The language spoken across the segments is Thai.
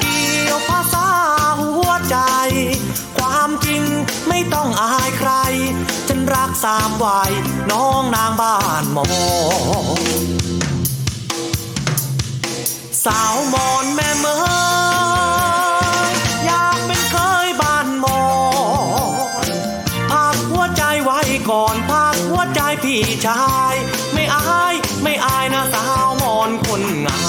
เกี่ยวภาษาหัวใจ ความจริงไม่ต้องอายใคร ฉันรักสามวัยน้องนางบ้านหมอสาวมอนแม่เมยอยากเป็นเคยบ้านหมอพักหัวใจไว้ก่อนพักหัวใจพี่ชาย ไม่อายไม่อายนะสาวมอนคนงาม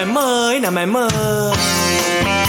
แม่เมย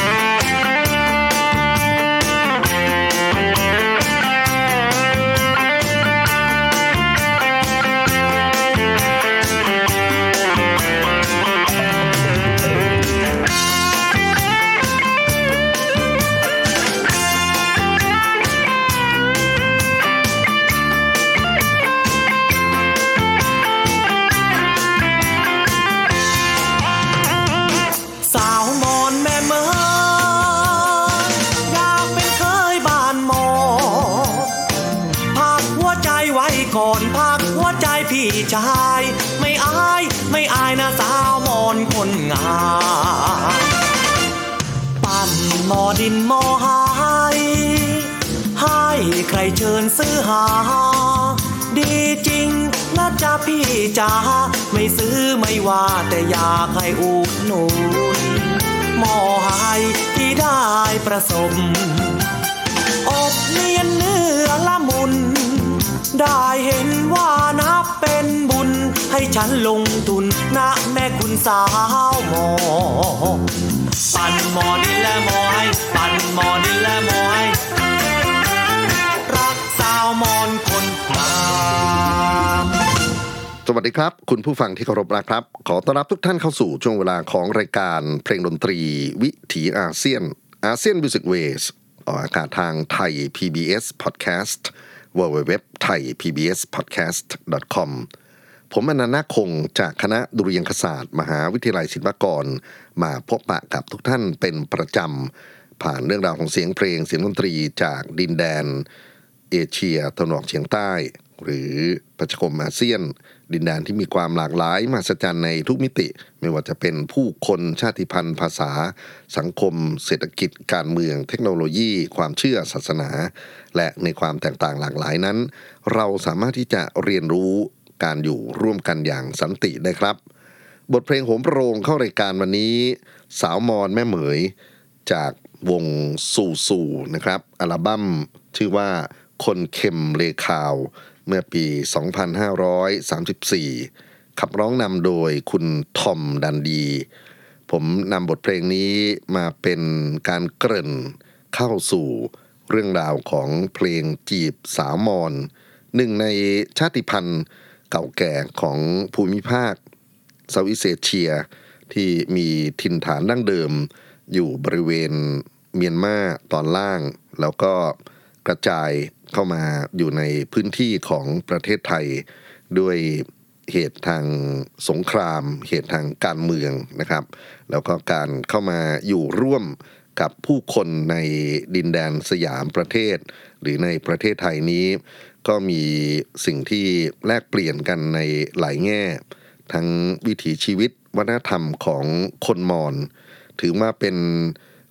พี่จ๋าไม่ซื้อไม่ว่าแต่อยากให้อุดหนุนหมอหายที่ได้ประสบอบเนียนเนื้อละมุน ได้เห็นว่านับเป็นบุญ ให้ฉันลงทุนนะแม่คุณสาวหมอ ปั่นหมอดินและหมอให้ปั่นหมอดินและหมอให้รักสาวมอญคนงาม สวัสดีครับ คุณผู้ฟังที่เคารพนะครับ ขอต้อนรับทุกท่านเข้าสู่ช่วงเวลาของรายการเพลงดนตรี วิถีอาเซียน ASEAN Music Ways ออกอากาศทางไทย PBS Podcast www thai PBS podcast com ผมอนันต์คงจากคณะดุริยางคศาสตร์ มหาวิทยาลัยศิลปากร มาพบปะกับทุกท่านเป็นประจำ ผ่านเรื่องราวของเสียงเพลงเสียงดนตรีจากดินแดน เอเชียตะวันออกเฉียงใต้ หรือประชาคมอาเซียน ดินแดนที่มีความหลากหลายมหัศจรรย์ในทุกมิติ ไม่ว่าจะเป็นผู้คนชาติพันธุ์ ภาษา สังคม เศรษฐกิจ การเมือง เทคโนโลยี ความเชื่อศาสนา และในความแตกต่างหลากหลายนั้น เราสามารถที่จะเรียนรู้การอยู่ร่วมกันอย่างสันติได้ครับ บทเพลงโหมโรงเข้ารายการวันนี้ สาวมอนแม่เหมย จากวงสู่สู่นะครับ อัลบั้มชื่อว่าคนเข็มเลคาว เมื่อปี 2534 ขับร้องนำโดยคุณทอมดันดี ผมนำบทเพลงนี้มาเป็นการเกริ่นเข้าสู่เรื่องราวของเพลงจีบสาวมอนหนึ่งในชาติพันธุ์เก่าแก่ของภูมิภาคเซาท์อีสเอเชีย ที่มีถิ่นฐานดั้งเดิม อยู่บริเวณเมียนมาตอนล่าง แล้วก็กระจาย เข้ามาอยู่ในพื้นที่ของประเทศไทยด้วยเหตุทางสงคราม เหตุทางการเมืองนะครับ แล้วก็การเข้ามาอยู่ร่วมกับผู้คนในดินแดนสยามประเทศ หรือในประเทศไทยนี้ ก็มีสิ่งที่แลกเปลี่ยนกันในหลายแง่ ทั้งวิถีชีวิตวัฒนธรรมของคนมอญถือว่าเป็น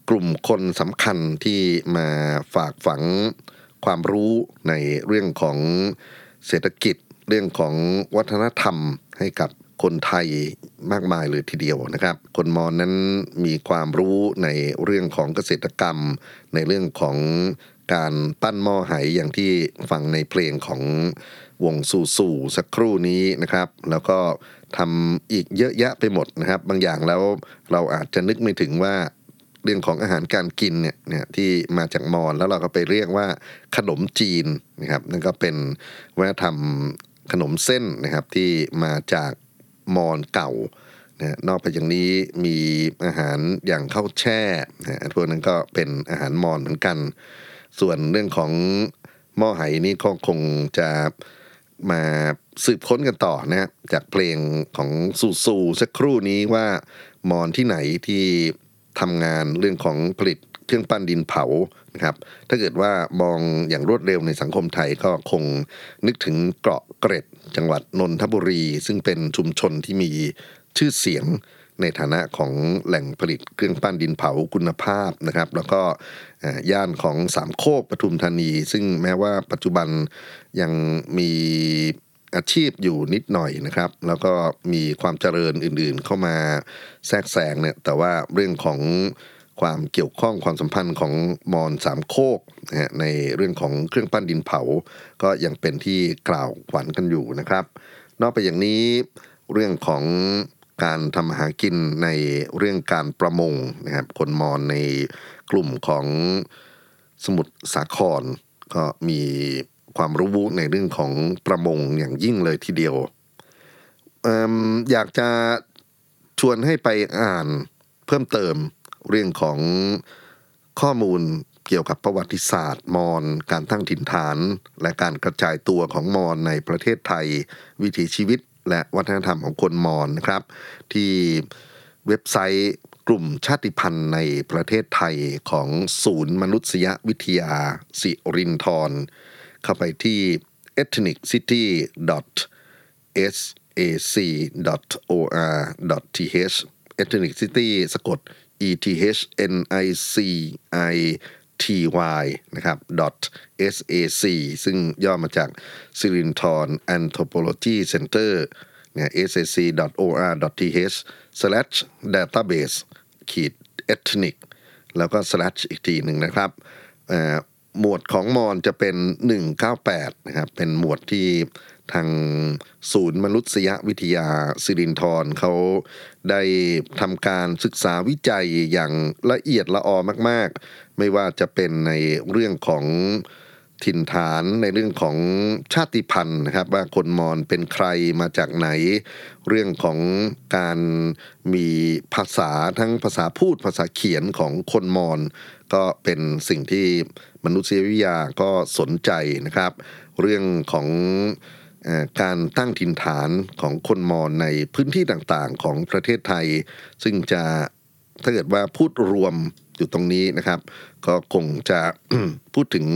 กลุ่มคนสำคัญที่มาฝากฝัง ความรู้ในเรื่องของเศรษฐกิจ เรื่องของวัฒนธรรมให้กับคนไทยมากมายเลยทีเดียวนะครับ คนมอญนั้นมีความรู้ในเรื่องของเกษตรกรรม ในเรื่องของการปั้นหม้อไหอย่างที่ฟังในเพลงของวงสู่สู่สักครู่นี้นะครับ แล้วก็ทำอีกเยอะแยะไปหมดนะครับ บางอย่างแล้วเราอาจจะนึกไม่ถึงว่า เรื่องของอาหารการกินเนี่ยเนี่ยที่มาจากมอญแล้วเราก็ไปเรียกว่าขนมจีนนะครับนั่นก็เป็นวัฒนธรรมขนมเส้นนะครับที่มาจากมอญเก่านะนอกจากนี้มีอาหารอย่างข้าวแช่นะพวกนั้นก็เป็นอาหารมอญเหมือนกัน ส่วนเรื่องของหม้อไหนี่ก็คงจะมาสืบค้นกันต่อนะจากเพลงของสูสูสักครู่นี้ว่ามอนที่ไหนที่ ทำงานเรื่องของผลิตเครื่องปั้นดินเผานะครับ ถ้าเกิดว่ามองอย่างรวดเร็วในสังคมไทยก็คงนึกถึงเกาะเกร็ด จังหวัดนนทบุรี ซึ่งเป็นชุมชนที่มีชื่อเสียงในฐานะของแหล่งผลิตเครื่องปั้นดินเผาคุณภาพนะครับ แล้วก็ย่านของสามโคกปทุมธานี ซึ่งแม้ว่าปัจจุบันยังมี อาชีพอยู่นิดหน่อยนะครับ แล้วก็มีความเจริญอื่นๆ เข้ามาแทรกแซงเนี่ยแต่ว่าเรื่องของความเกี่ยวข้องความสัมพันธ์ของมอนสามโคกนะฮะในเรื่องของเครื่องปั้นดินเผา ก็ยังเป็นที่กล่าวขวัญกันอยู่นะครับ นอกไปอย่างนี้เรื่องของการทำหากินในเรื่องการประมงนะครับคนมอนในกลุ่มของสมุทรสาครก็มี ความรู้ในเรื่องของประมงอย่างยิ่งเลยทีเดียวออยากจะชวนให้ไปอ่านเพิ่มเติมเรื่องของข้อมูลเกี่ยวกับประวัติศาสตร์มอญการตั้งถิ่นฐาน และการกระจายตัวของมอญในประเทศไทย วิถีชีวิตและวัฒนธรรมของคนมอญนะครับ ที่เว็บไซต์กลุ่มชาติพันธุ์ในประเทศไทยของศูนย์มนุษยวิทยาสิรินทร เข้าไปที่ ethniccity.sac.or.th ethnicity สะกด e t h n i c i t y นะครับ .sac ซึ่งย่อมาจาก s i r i n t o n Anthropology Center เนี่ย sac.or.th slash database ขีด ethnic แล้วก็ slash อีกทีหนึ่งนะครับ หมวดของมอนจะเป็น 198 นะครับ เป็นหมวดที่ทางศูนย์มนุษยวิทยาสิรินทรเขาได้ทำการศึกษาวิจัยอย่างละเอียดละออมาก ๆ ไม่ว่าจะเป็นในเรื่องของ ถิ่นฐานในเรื่องของชาติพันธุ์นะครับ ว่าคนมอญเป็นใครมาจากไหน เรื่องของการมีภาษาทั้งภาษาพูดภาษาเขียนของคนมอญก็เป็นสิ่งที่มนุษยวิทยาก็สนใจนะครับ เรื่องของการตั้งถิ่นฐานของคนมอญในพื้นที่ต่างๆของประเทศไทย ซึ่งจะถ้าเกิดว่าพูดรวม อยู่ตรงนี้นะครับ ก็คงจะพูดถึง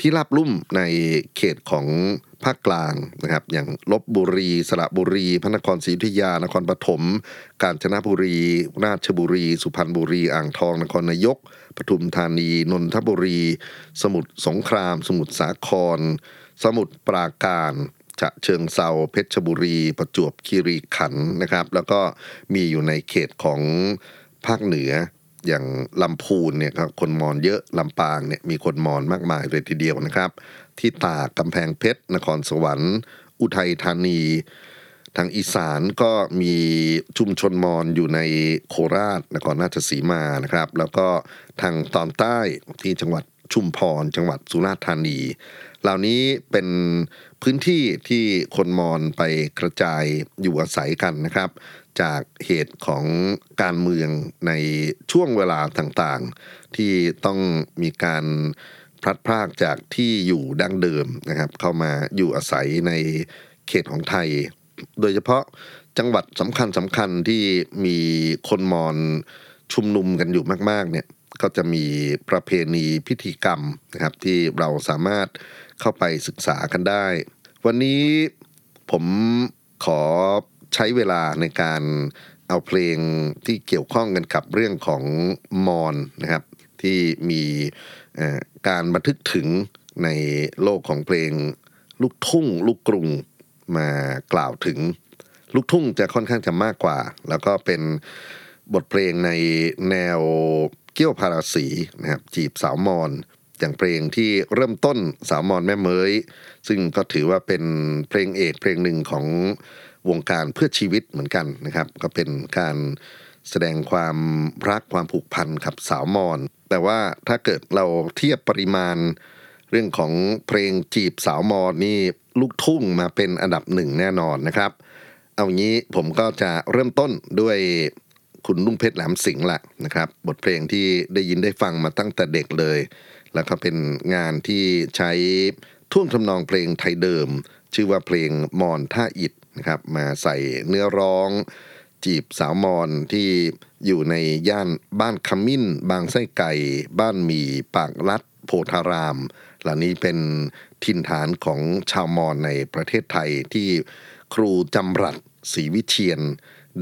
ที่ราบลุ่มในเขตของภาคกลางนะครับ อย่างลบบุรี สระบุรี พระนครศรีอยุธยา นครปฐม กาญจนบุรี ราชบุรี สุพรรณบุรี อ่างทอง นครนายก ปทุมธานี นนทบุรี สมุทรสงคราม สมุทรสาคร สมุทรปราการฉะเชิงเซาเพชรบุรี ประจวบคีรีขันธ์นะครับ แล้วก็มีอยู่ในเขตของภาคเหนือ อย่างลำพูนเนี่ยครับคนมอญเยอะลำปางเนี่ยมีคนมอญมากมายเลยทีเดียวนะครับ ที่ตากกำแพงเพชรนครสวรรค์ อุทัยธานี ทางอีสานก็มีชุมชนมอญอยู่ในโคราชนครราชสีมานะครับ แล้วก็ทางตอนใต้ที่จังหวัดชุมพร จังหวัดสุราษฎร์ธานี เหล่านี้เป็นพื้นที่ที่คนมอญไปกระจายอยู่อาศัยกันนะครับ จากเหตุของการเมืองในช่วงเวลาต่างๆ ที่ต้องมีการพลัดพรากจากที่อยู่ดั้งเดิมนะครับ เข้ามาอยู่อาศัยในเขตของไทย โดยเฉพาะจังหวัดสำคัญสำคัญที่มีคนมอญชุมนุมกันอยู่มาก ๆ เนี่ยก็จะมีประเพณีพิธีกรรมนะครับ ที่เราสามารถเข้าไปศึกษากันได้ วันนี้ผมขอ ใช้เวลาในการเอาเพลงที่เกี่ยวข้องกันกับเรื่องของมอญนะครับ ที่มีการบันทึกถึงในโลกของเพลงลูกทุ่งลูกกรุงมากล่าวถึง ลูกทุ่งจะค่อนข้างจะมากกว่า แล้วก็เป็นบทเพลงในแนวเกี้ยวพาราสีนะครับจีบสาวมอนอย่างเพลงที่เริ่มต้นสาวมอนแม่เมยซึ่งก็ถือว่าเป็นเพลงเอกเพลงหนึ่งของ วงการเพื่อชีวิตเหมือนกันนะครับ ก็เป็นการแสดงความรักความผูกพันกับสาวมอน แต่ว่าถ้าเกิดเราเทียบปริมาณเรื่องของเพลงจีบสาวมอนนี่ลูกทุ่งมาเป็นอันดับหนึ่งแน่นอนนะครับ เอางี้ผมก็จะเริ่มต้นด้วยคุณลุงเพชรแหลมสิงห์ละนะครับ บทเพลงที่ได้ยินได้ฟังมาตั้งแต่เด็กเลย แล้วก็เป็นงานที่ใช้ท่วงทำนองเพลงไทยเดิม ชื่อว่าเพลงมอนท่าอิด นะครับ มาใส่เนื้อร้อง จีบสาวมอนที่อยู่ในย่านบ้านขมิ้น บางไส้ไก่ บ้านหมีปากลัด โพธาราม เหล่านี้เป็นถิ่นฐานของชาวมอญในประเทศไทยที่ครูจำรัดศรีวิเชียน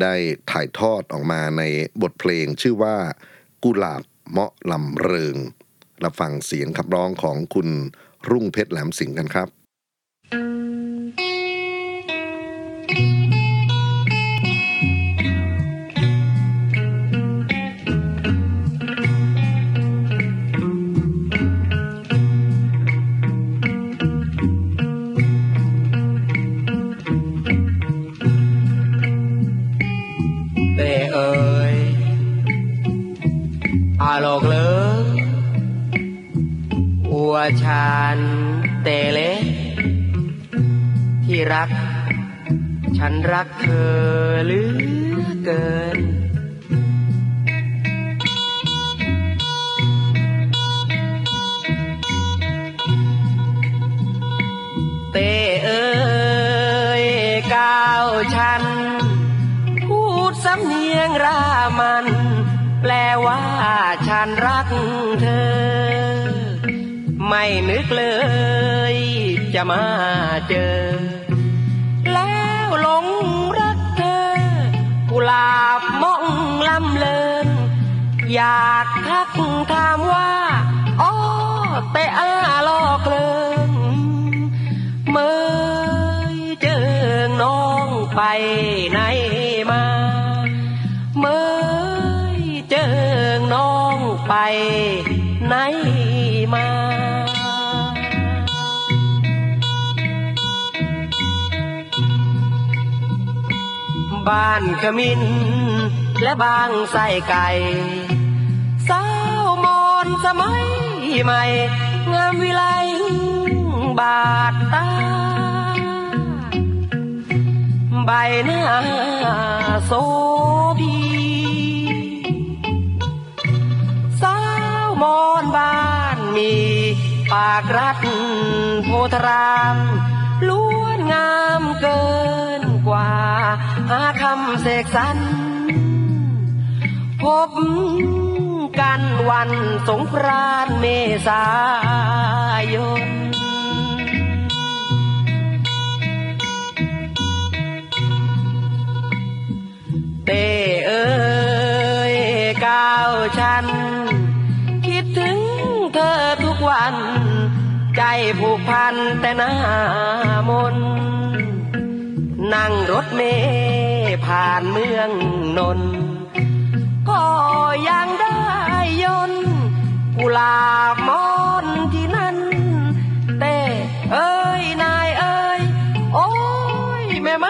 ได้ถ่ายทอดออกมาในบทเพลงชื่อว่ากุหลาบเมาะลำเริงเราฟังเสียงขับร้องของคุณรุ่งเพชรแหลมสิงห์กันครับเต ชานเตเล ที่รัก ฉันรักเธอเหลือเกิน เตเอ่ยก้าวฉัน พูดสำเนียงรามัน แปลว่าฉันรักเธอ ไม่นึกเลยจะมาเจอ ลาบมองลำเลิน อยากทักถามว่าอ๋อแต่อาลอกเลินเมื่อเจอน้องไปไหนมาเมื่อเจอน้องไปไหนมา บ้านขมินและบางใส่ไก่สาวมอนสมัยใหม่ งามวิไลบาดตา ใบหน้าโซพีสาวมอนบ้านมี ปากรัดโพธารามล้วนงามเกินกว่า หาคำเสกสรรพบกันวันสงกรานต์เมษายนเต้เอ้ยก้าวฉัน คิดถึงเธอทุกวัน ใจผูกพันแต่หน้ามนนั่งรถเมล์ ผ่านเมืองนน ก็ยังได้ยนกุลาบมอนที่นั่นเต้เอ้ยนายเอ้ยโอ้ยแม่เม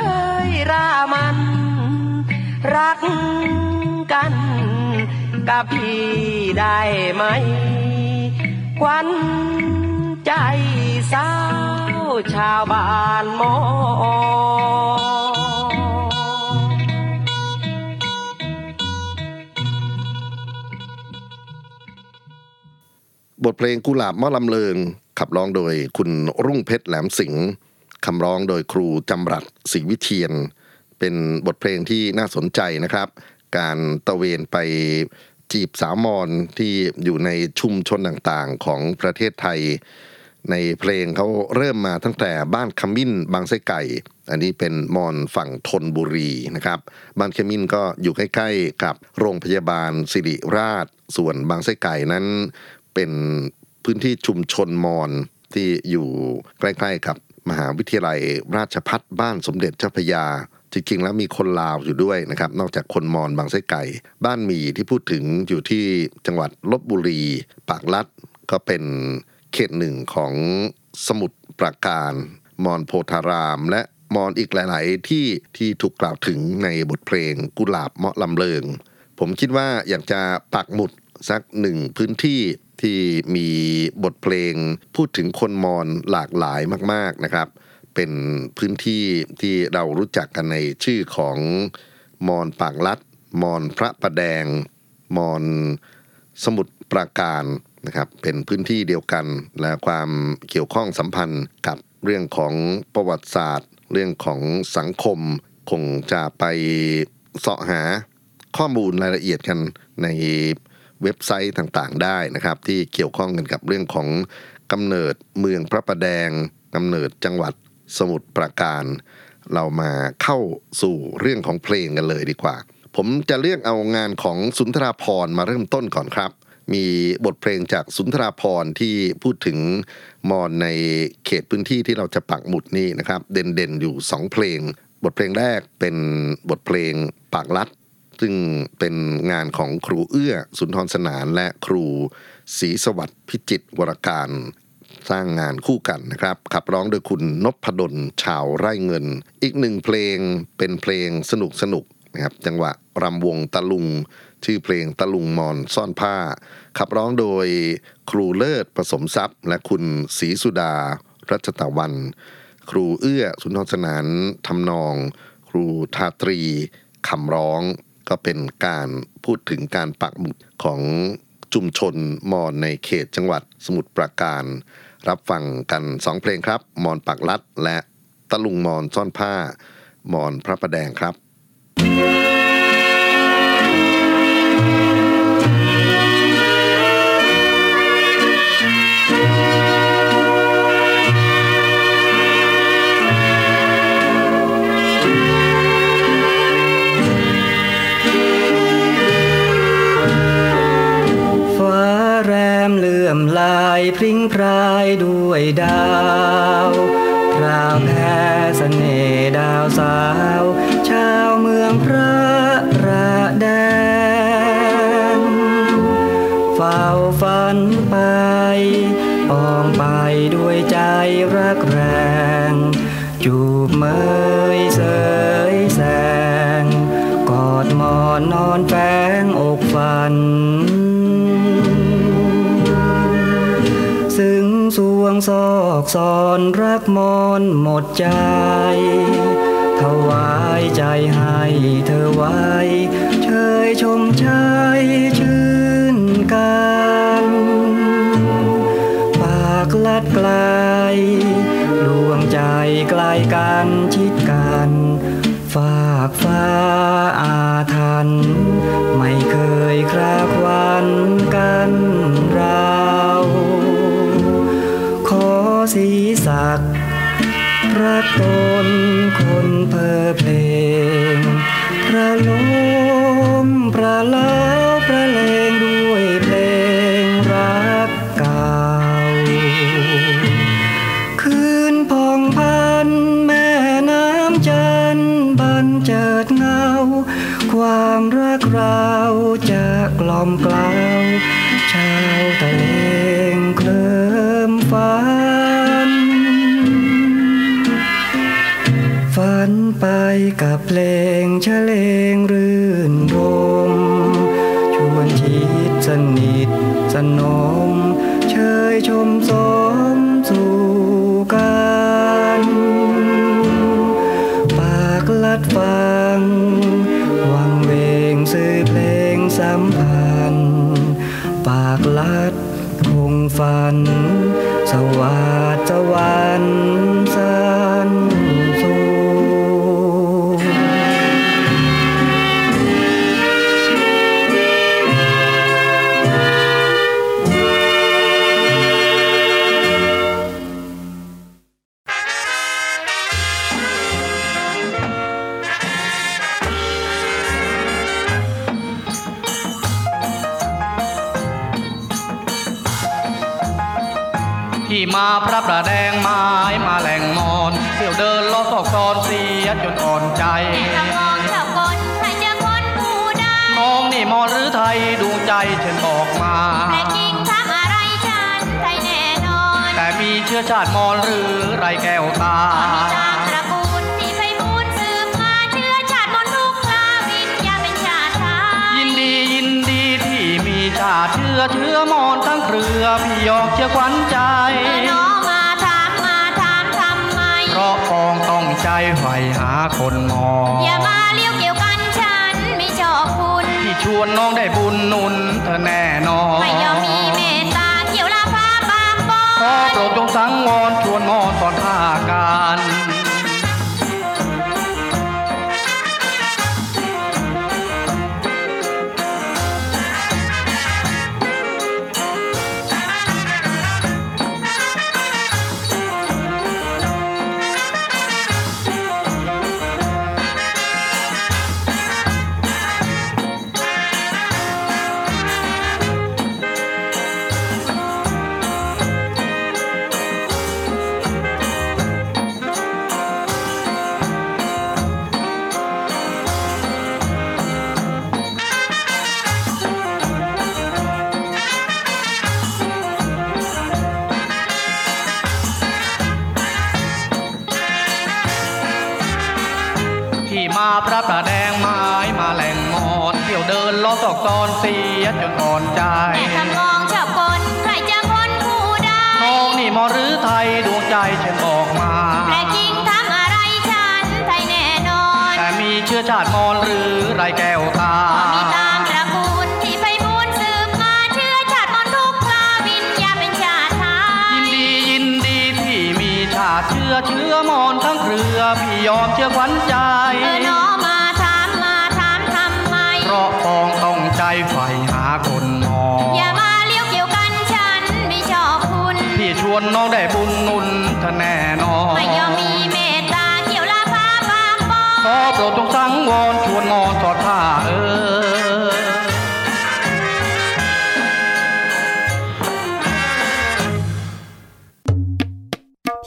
ยรามัน รักกันกับพี่ได้ไหมควันใจสาวชาวบ้านมอ บทเพลงกุหลาบมอลำเลิง ขับร้องโดยคุณรุ่งเพชรแหลมสิงห์คำร้องโดยครูจำรัดศรีวิเทียน เป็นบทเพลงที่น่าสนใจนะครับ การตะเวนไปจีบสาวมอนที่อยู่ในชุมชนต่างๆของประเทศไทย ในเพลงเขาเริ่มมาตั้งแต่บ้านขมิ้นบางไส้ไก่ อันนี้เป็นมอนฝั่งธนบุรีนะครับ บ้านขมิ้นก็อยู่ใกล้ๆกับโรงพยาบาลสิริราช ส่วนบางไส้ไก่นั้น เป็นพื้นที่ชุมชนมอญที่อยู่ใกล้ๆกับมหาวิทยาลัยราชพัฒบ้านสมเด็จเจ้าพยา จริงๆ แล้วมีคนลาวอยู่ด้วยนะครับ นอกจากคนมอญบางไส้ไก่ บ้านหมีที่พูดถึงอยู่ที่จังหวัดลบบุรี ปากลัดก็เป็นเขตหนึ่งของสมุทรปราการมอนโพธาราม และมอนอีกหลาย ๆ ที่ที่ถูกกล่าวถึงในบทเพลงกุหลาบเมาะลำเลิง ผมคิดว่าอยากจะปักหมุดสักหนึ่งพื้นที่ ที่มีบทเพลงพูดถึงคนมอญหลากหลายมาก ๆนะครับ เป็นพื้นที่ที่เรารู้จักกันในชื่อของมอญปากลัด มอญพระประแดง มอญสมุทรปราการนะครับเป็นพื้นที่เดียวกันและความเกี่ยวข้องสัมพันธ์กับเรื่องของประวัติศาสตร์ เรื่องของสังคม คงจะไปเสาะหาข้อมูลรายละเอียดกันใน เว็บไซต์ต่างๆ ได้นะครับ ที่เกี่ยวข้องกันกับเรื่องของกำเนิดเมืองพระประแดงกำเนิดจังหวัดสมุทรปราการ เรามาเข้าสู่เรื่องของเพลงกันเลยดีกว่า ผมจะเลือกเอางานของสุนทราพรมาเริ่มต้นก่อนครับ มีบทเพลงจากสุนทราพรที่พูดถึงมอนในเขตพื้นที่ที่เราจะปักหมุดนี่นะครับ เด่นๆอยู่สองเพลง บทเพลงแรกเป็นบทเพลงปากลัด ซึ่งเป็นงานของครูเอื้อสุนทรสนานและครูศรีสวัสดิ์พิจิตวรการสร้างงานคู่กันนะครับ ขับร้องโดยคุณนพดลชาวไร่เงิน อีกหนึ่งเพลงเป็นเพลงสนุกสนุกนะครับจังหวะรำวงตะลุง ชื่อเพลงตะลุงมอนซ่อนผ้า ขับร้องโดยครูเลิศผสมทรัพย์ และคุณศรีสุดา รัชตะวัน ครูเอื้อสุนทรสนานทำนอง ครูทาตรีคำร้อง ก็เป็นการพูดถึงการปักหมุดของชุมชนมอนในเขตจังหวัดสมุทรปราการ รับฟังกันสองเพลงครับ มอนปักลัด และตะลุงมอนซ่อนผ้ามอนพระประแดงครับฟ้ ชาวตะเลงเคลิมฝัน ฝันไปกับเพลงเฉลงรื่นรม ลัดคงฝัน สวัสดสวรรค์ ประแดงไม้มาแหล่งมอนเที่ยวเดินล้อซอกซอนเสียจนอ่อนใจถ้ามองชาวคนใครจะคนผู้ใดน้องนี่มอหรือไทยดวงใจฉันบอกมาแปลกจริงทำอะไรฉันไทยแน่นอน แต่มีเชื้อชาติมอญหรือไรแก้วตามีตามตระกูลที่ไพบูลย์สืบมาเชื้อชาติมนต์ทุกคราวิญญาเป็นชาติไทยยินดียินดีที่มีชาติเชื้อเชื้อมอญทั้งเครือพี่ยอกเชื้อขวัญใจ ราะปองต้องใจใฝ่หาคนมอญอย่ามาเลี้ยวเกี่ยวกันฉันไม่ชอบคุณที่ชวนน้องได้บุญหนุนเธอแน่นอนไม่ยอมมี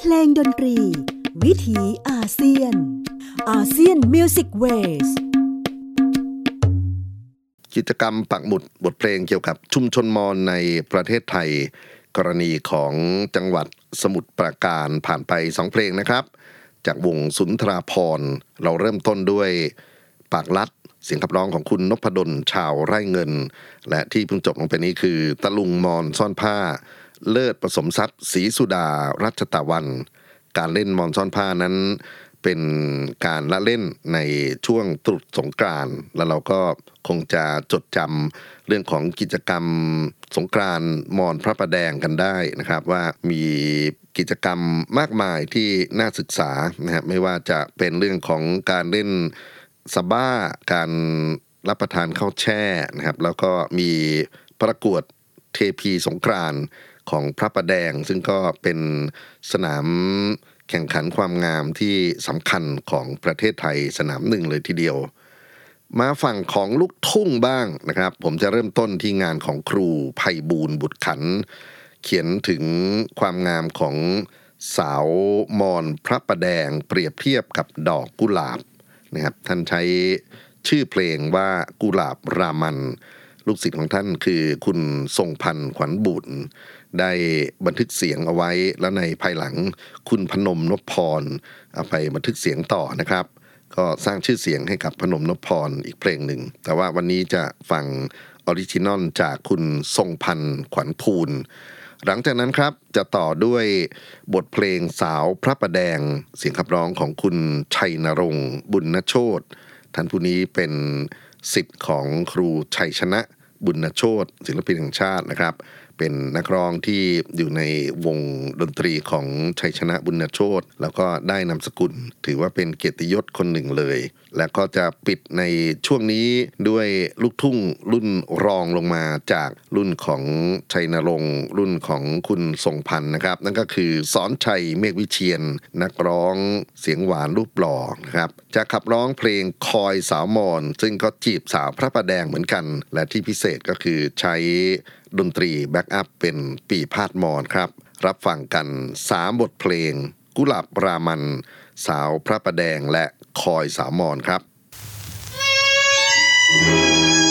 เพลงดนตรี วิถีอาเซียน ASEAN Music Waysกิจกรรมปักหมุดบทเพลงเกี่ยวกับชุมชนมอญในประเทศไทย กรณีของจังหวัดสมุทรปราการผ่านไปสองเพลงนะครับ จากวงสุนทราพรเราเริ่มต้นด้วยปากลัดเสียงขับร้องของคุณนพดลชาวไร่เงิน และที่เพิ่งจบลงไปนี้คือ ตะลุงมอญซ่อนผ้า เลิศผสมทรัพย์ศรีสุดารัชตะวัน การเล่นมอนซ่อนผ้านั้นเป็นการละเล่นในช่วงตรุษสงกรานต์แล้วเราก็คงจะจดจำเรื่องของกิจกรรมสงกรานต์มอนพระประแดงกันได้นะครับ ว่ามีกิจกรรมมากมายที่น่าศึกษานะครับไม่ว่าจะเป็นเรื่องของการเล่นสบ้าการรับประทานข้าวแช่นะครับ แล้วก็มีประกวดเทพีสงกรานต์ ของพระประแดง ซึ่งก็เป็นสนามแข่งขันความงามที่สำคัญของประเทศไทยสนามหนึ่งเลยทีเดียว มาฝั่งของลูกทุ่งบ้างนะครับ ผมจะเริ่มต้นที่งานของครูไพบูลย์บุตรขัน เขียนถึงความงามของสาวมอนพระประแดงเปรียบเทียบกับดอกกุหลาบนะครับท่านใช้ชื่อเพลงว่ากุหลาบรามัน ลูกศิษย์ของท่านคือคุณทรงพันธ์ขวัญบุญ ได้บันทึกเสียงเอาไว้ แล้วในภายหลังคุณพนมนพพรเอาไปบันทึกเสียงต่อนะครับ ก็สร้างชื่อเสียงให้กับพนมนพพรอีกเพลงหนึ่ง แต่ว่าวันนี้จะฟัง original จากคุณทรงพันธ์ขวัญภูลหลังจากนั้นครับจะต่อด้วยบทเพลงสาวพระประแดงเสียงขับร้องของคุณชัยนรงค์บุญนโชตท่านผู้นี้เป็นสิทธิ์ของครูชัยชนะบุญนโชตศิลปินแห่งชาตินะครับ เป็นนักร้องที่อยู่ในวงดนตรีของชัยชนะบุญโชตแล้วก็ได้นามสกุล ถือว่าเป็นเกียรติยศคนหนึ่งเลย และก็จะปิดในช่วงนี้ด้วยลูกทุ่งรุ่นรองลงมาจากรุ่นของชัยนรงค์รุ่นของคุณทรงพันธ์นะครับ นั่นก็คือศรชัยเมฆวิเชียร นักร้องเสียงหวานรูปหล่อนะครับจะขับร้องเพลงคอยสาวมอญซึ่งก็จีบสาวพระประแดงเหมือนกัน และที่พิเศษก็คือใช้ ดนตรี backup เป็นปี่พาทย์มอญครับ รับฟังกัน 3 บทเพลง กุหลาบรามัน สาวพระประแดงและคอยสาวมอญครับกุ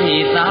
ที่สา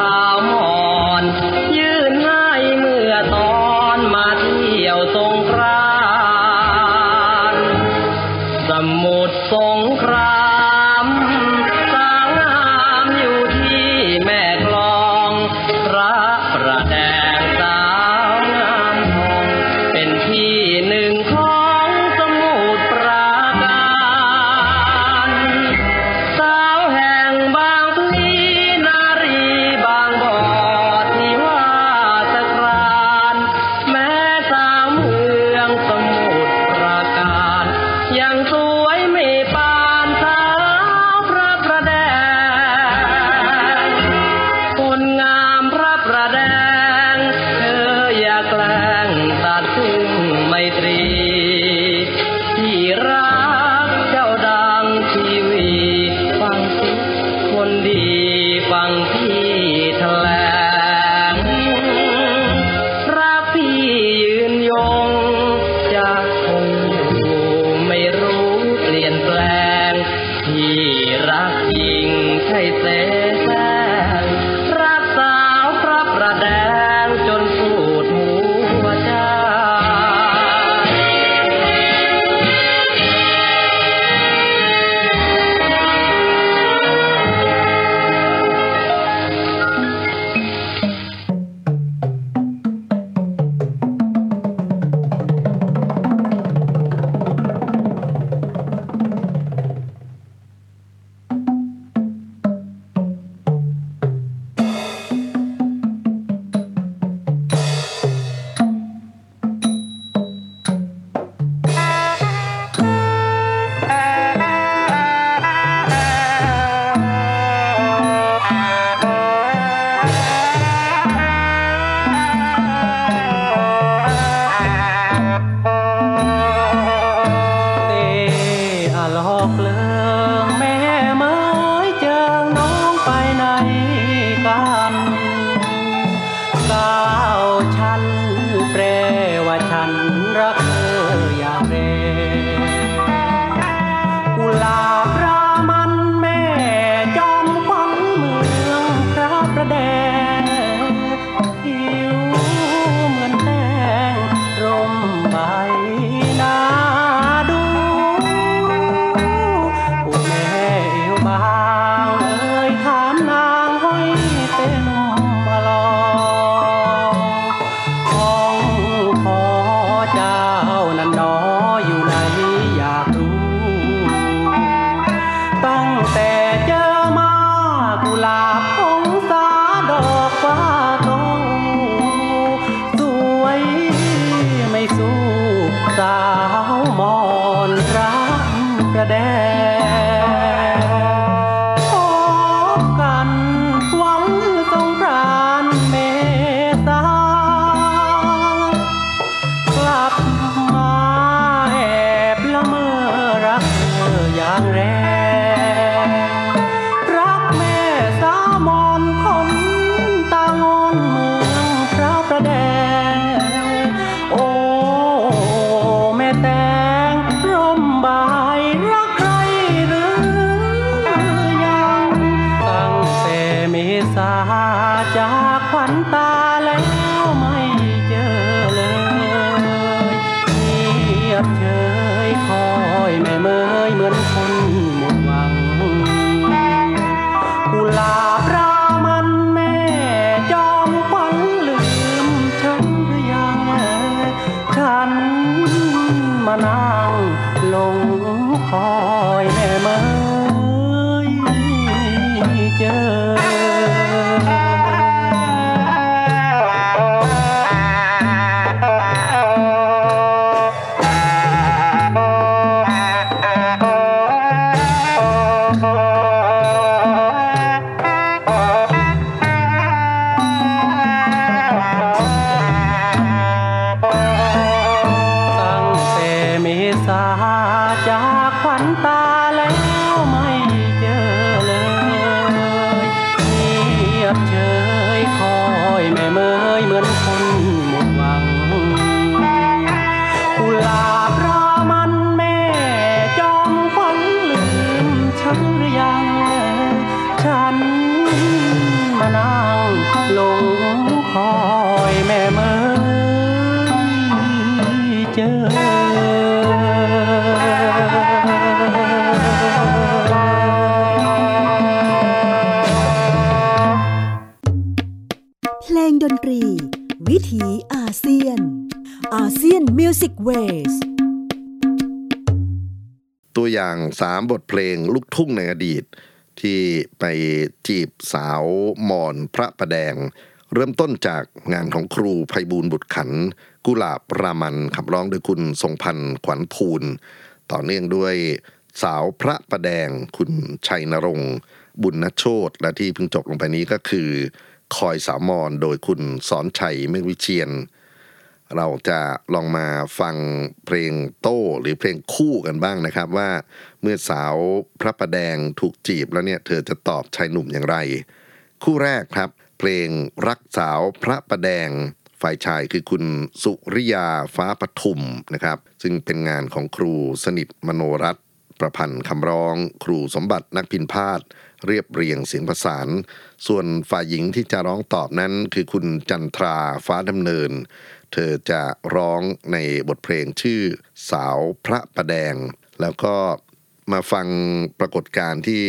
Ways ตัวอย่างสามบทเพลงลูกทุ่งในอดีต ที่ไปจีบสาวมอนพระประแดง เริ่มต้นจากงานของครูไพบูลบุตรขัน กุหลาบรามันขับร้องโดยคุณทรงพันธ์ขวัญภูล ต่อเนื่องด้วยสาวพระประแดงคุณชัยนรงค์บุญนโชตและที่เพิ่งจบลงไปนี้ก็คือ คอยสาวมอนโดยคุณสอนชัยเมฆวิเชียน เราจะลองมาฟังเพลงโต้หรือเพลงคู่กันบ้างนะครับว่าเมื่อสาวพระประแดงถูกจีบแล้วเนี่ยเธอจะตอบชายหนุ่มอย่างไร คู่แรกครับ เพลงรักสาวพระประแดงฝ่ายชายคือคุณสุริยาฟ้าปทุมนะครับ ซึ่งเป็นงานของครูสนิทมโนรัตน์ประพันธ์คำร้อง ครูสมบัตินักพินพาดเรียบเรียงเสียงประสาน ส่วนฝ่ายหญิงที่จะร้องตอบนั้นคือคุณจันทราฟ้าดำเนิน เธอจะร้องในบทเพลงชื่อสาวพระประแดง แล้วก็มาฟังปรากฏการณ์ที่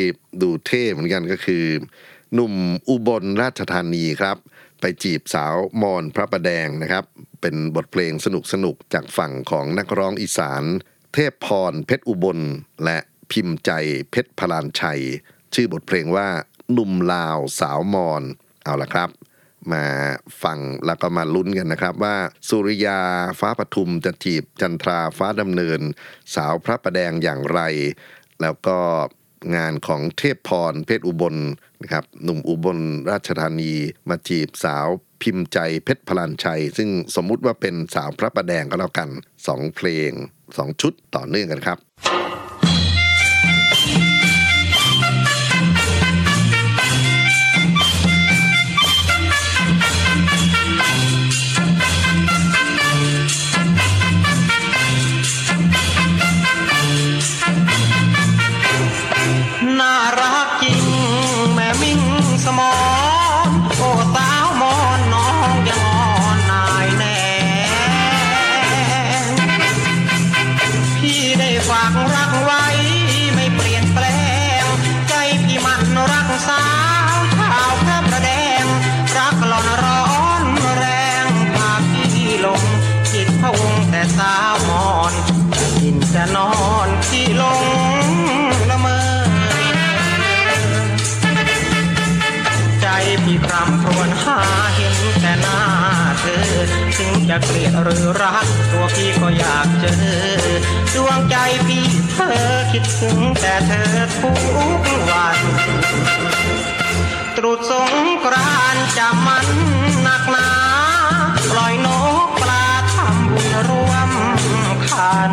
ดูเท่เหมือนกันก็คือ หนุ่มอุบลราชธานีครับ ไปจีบสาวมอนพระประแดงนะครับ เป็นบทเพลงสนุกสนุกๆจากฝั่งของนักร้องอีสาน เทพพรเพชรอุบล และพิมพ์ใจเพชรพลานชัย ชื่อบทเพลงว่าหนุ่มลาวสาวมอนเอาละครับ มาฟังแล้วก็มาลุ้นกันนะครับ ว่าสุริยาฟ้าปทุมจะจีบจันทราฟ้าดำเนิน สาวพระประแดงอย่างไร แล้วก็งานของเทพพรเพชรอุบลนะครับหนุ่มอุบลราชธานี มาจีบสาวพิมพ์ใจเพชรพลานชัย ซึ่งสมมุติว่าเป็นสาวพระประแดงก็แล้วกันสองเพลงสองชุดต่อเนื่องกันครับ จะเกลียดหรือรัก ตัวพี่ก็อยากเจอ ดวงใจพี่เธอคิดถึงแต่เธอทุกวัน ตรุษสงกรานจะมันหนักหนา ปล่อยนกปลาทำบุญรวมคัน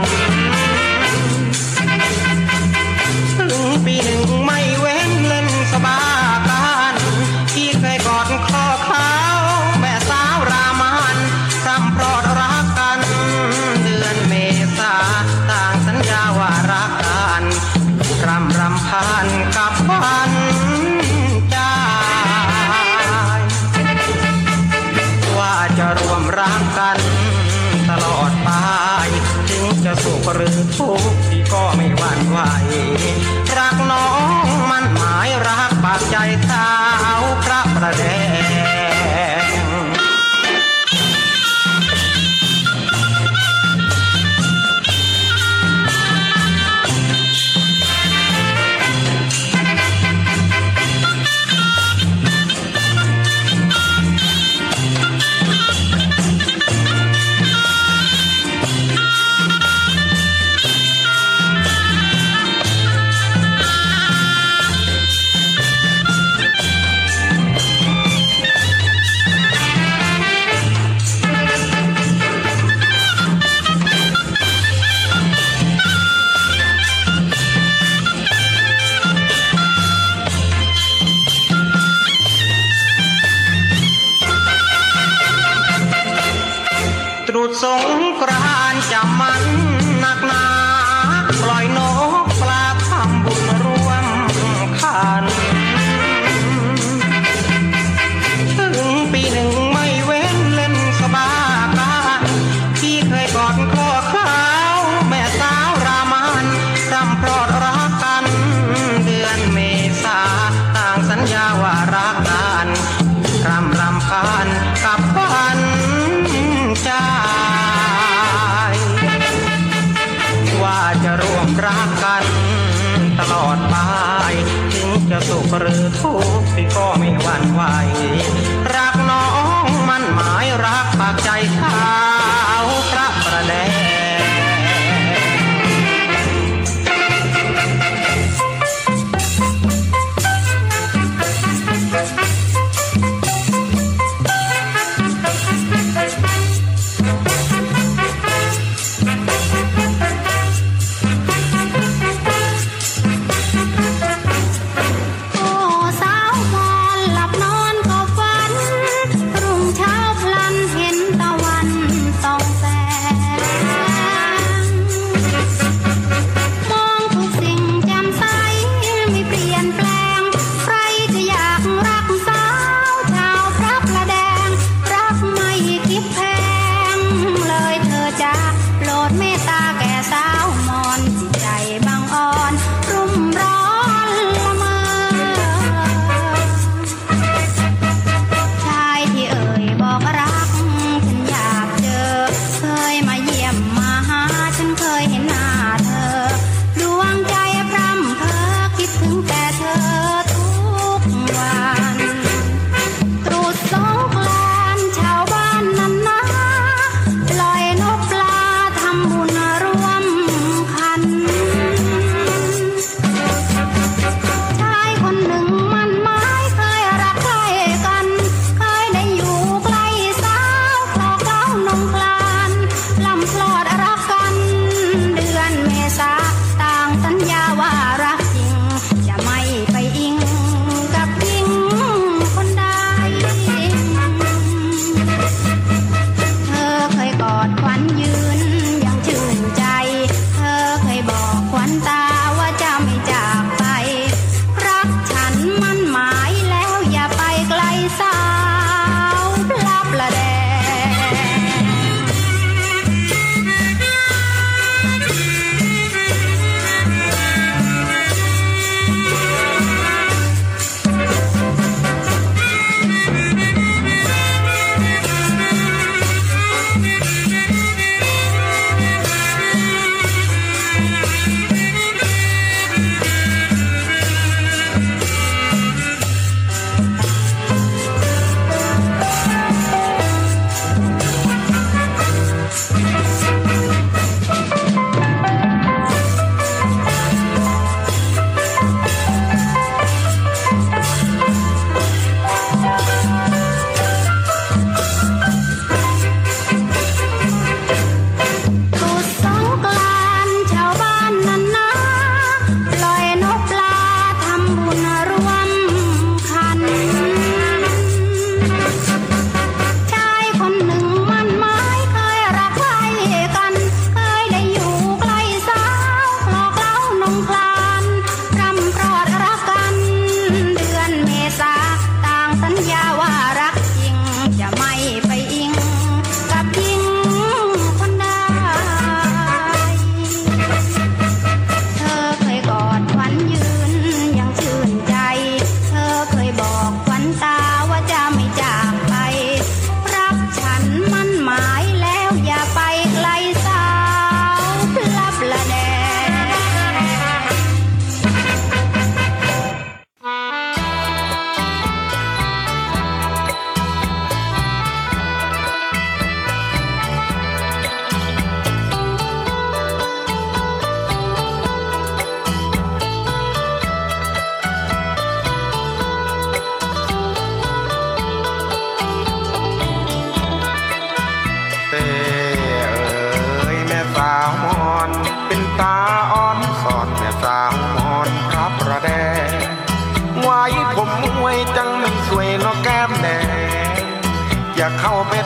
รักน้องมันหมายรักปากใจตา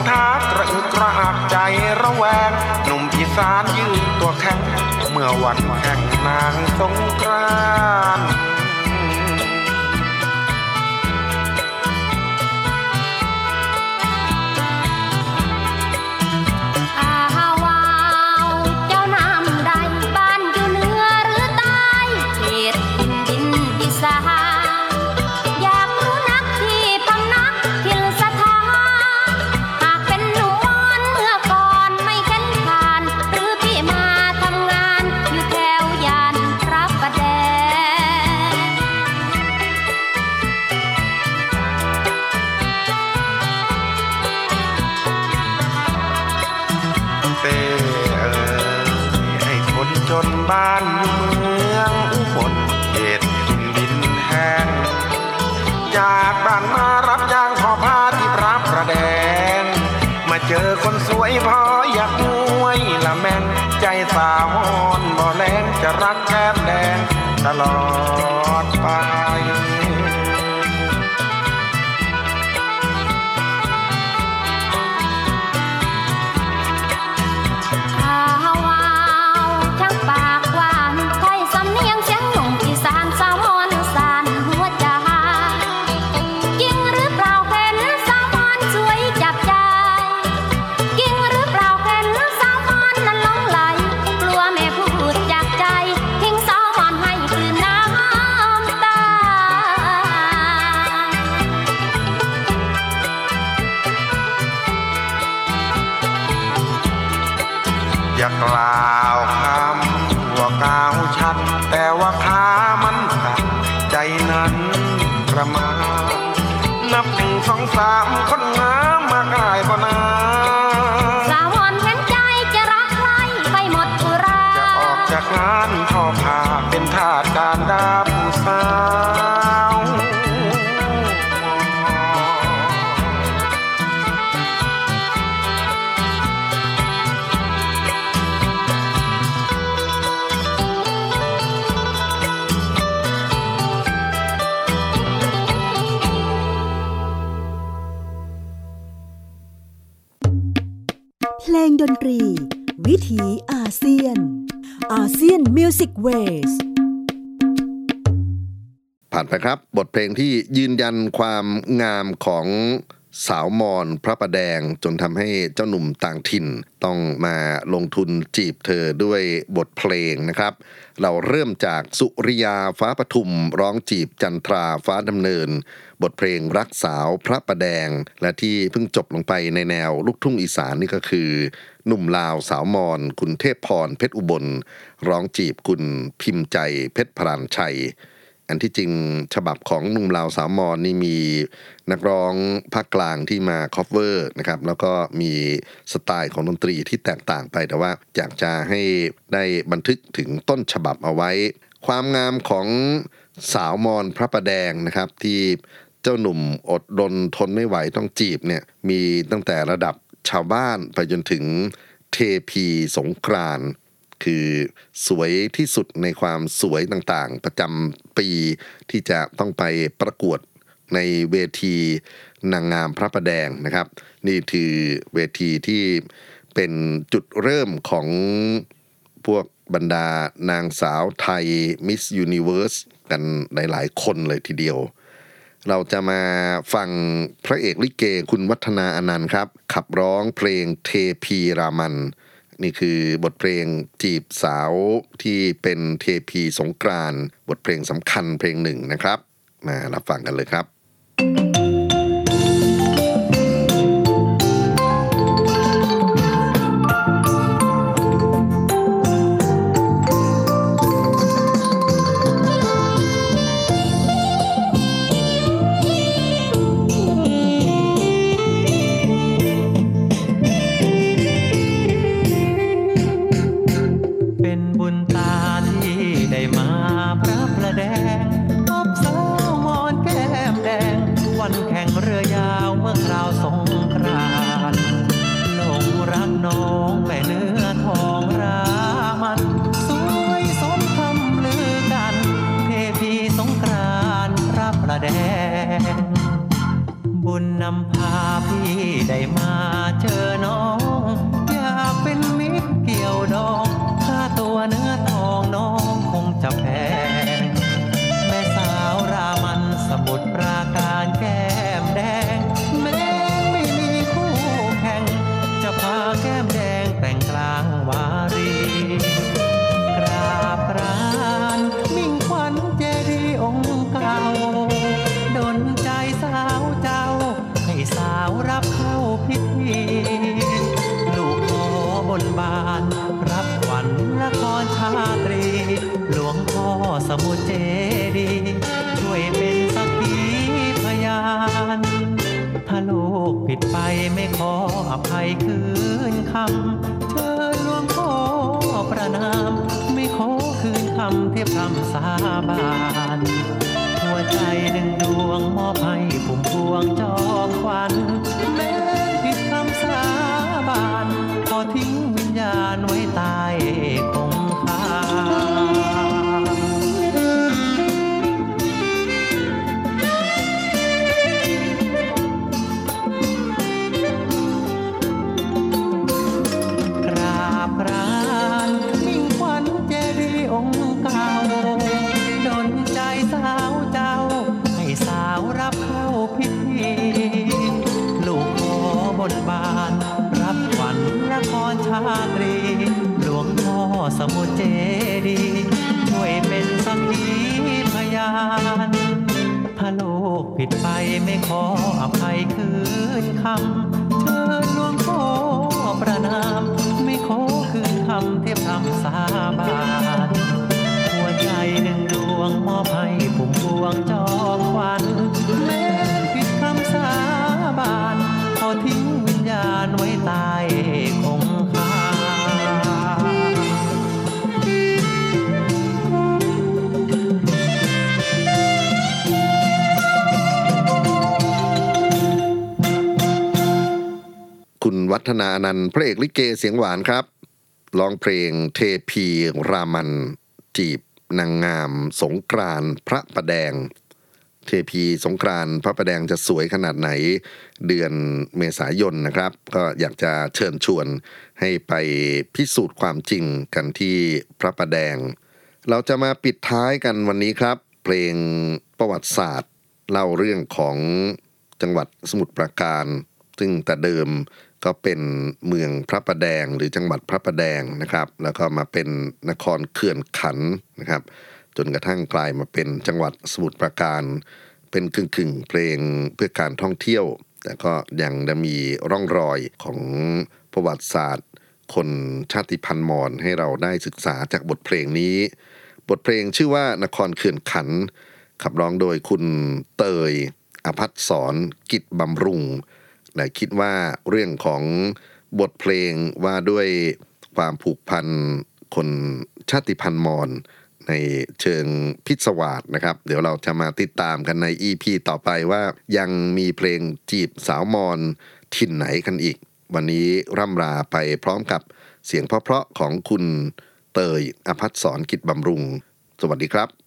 ทากระอึกกระอักใจระแวง หนุ่มอีสานยืนตัวแข็ง เมื่อวันแห่งนางสงกรานต์ ยืนยันความงามของสาวมอนพระประแดงจนทำให้เจ้าหนุ่มต่างถิ่นต้องมาลงทุนจีบเธอด้วยบทเพลงนะครับ เราเริ่มจากสุริยาฟ้าปทุมร้องจีบจันทราฟ้าดำเนิน บทเพลงรักสาวพระประแดง และที่เพิ่งจบลงไปในแนวลูกทุ่งอีสานนี่ก็คือ หนุ่มลาวสาวมอนคุณเทพพรเพชรอุบล ร้องจีบคุณพิมพ์ใจเพชรพรานชัย อันที่จริงฉบับของหนุ่มลาวสาวมอญนี่มีนักร้องภาคกลางที่มา cover นะครับแล้วก็มีสไตล์ของดนตรีที่แตกต่างไปแต่ว่าอยากจะให้ได้บันทึกถึงต้นฉบับเอาไว้ ความงามของสาวมอญพระประแดงนะครับที่เจ้าหนุ่มอดรนทนไม่ไหวต้องจีบเนี่ยมีตั้งแต่ระดับชาวบ้านไปจนถึงเทพีสงกรานต์ คือสวยที่สุดในความสวยต่างๆ ประจำปีที่จะต้องไปประกวดในเวทีนางงามพระประแดงนะครับ นี่คือเวทีที่เป็นจุดเริ่มของพวกบรรดานางสาวไทย Miss Universe กันหลายๆคนเลยทีเดียว เราจะมาฟังพระเอกลิเกคุณวัฒนาอนันต์ครับ ขับร้องเพลงเทพีรามัน นี่คือบทเพลงจีบสาวที่เป็นเทพีสงกรานบทเพลงสำคัญเพลงหนึ่งนะครับ มารับฟังกันเลยครับเป็ คำเทียบคำสาบาน หัวใจหนึ่งดวงมอบให้ผุ่มพวงจอมควัน ผิดไปไม่ขออภัยคืนคำเชิญหลวงพ่อประนาม ไม่ขอคืนคำเทียบคำสาบานหัวใจหนึ่งดวงมอบ วัฒนาอนันต์พระเอกลิเกเสียงหวานครับร้องเพลงเทพีรามันจีบนางงาม สงกรานพระประแดง เทพีสงกรานพระประแดงจะสวยขนาดไหน เดือนเมษายนนะครับ ก็อยากจะเชิญชวนให้ไปพิสูจน์ความจริงกันที่พระประแดง เราจะมาปิดท้ายกันวันนี้ครับ เพลงประวัติศาสตร์ เล่าเรื่องของจังหวัดสมุทรปราการ ซึ่งแต่เดิม ก็เป็นเมืองพระประแดงหรือจังหวัดพระประแดงนะครับ แล้วก็มาเป็นนครเขื่อนขันนะครับ จนกระทั่งกลายมาเป็นจังหวัดสมุทรปราการ เป็นกึ่งกึ่งเพลงเพื่อการท่องเที่ยว แต่ก็ยังมีร่องรอยของประวัติศาสตร์ คนชาติพันธุ์มอญให้เราได้ศึกษาจากบทเพลงนี้ บทเพลงชื่อว่านครเขื่อนขันขับร้องโดยคุณเตยอภัสสรกิจบำรุง และคิดว่าเรื่องของบทเพลงว่าด้วยความผูกพันคนชาติพันธุ์มอญในเชิงพิศวาสนะครับ เดี๋ยวเราจะมาติดตามกันใน EP ต่อไปว่ายังมีเพลงจีบสาวมอญถิ่นไหนกันอีก วันนี้ร่ำลาไปพร้อมกับเสียงเพราะๆของคุณเตยอภัสสรกิจบำรุง สวัสดีครับ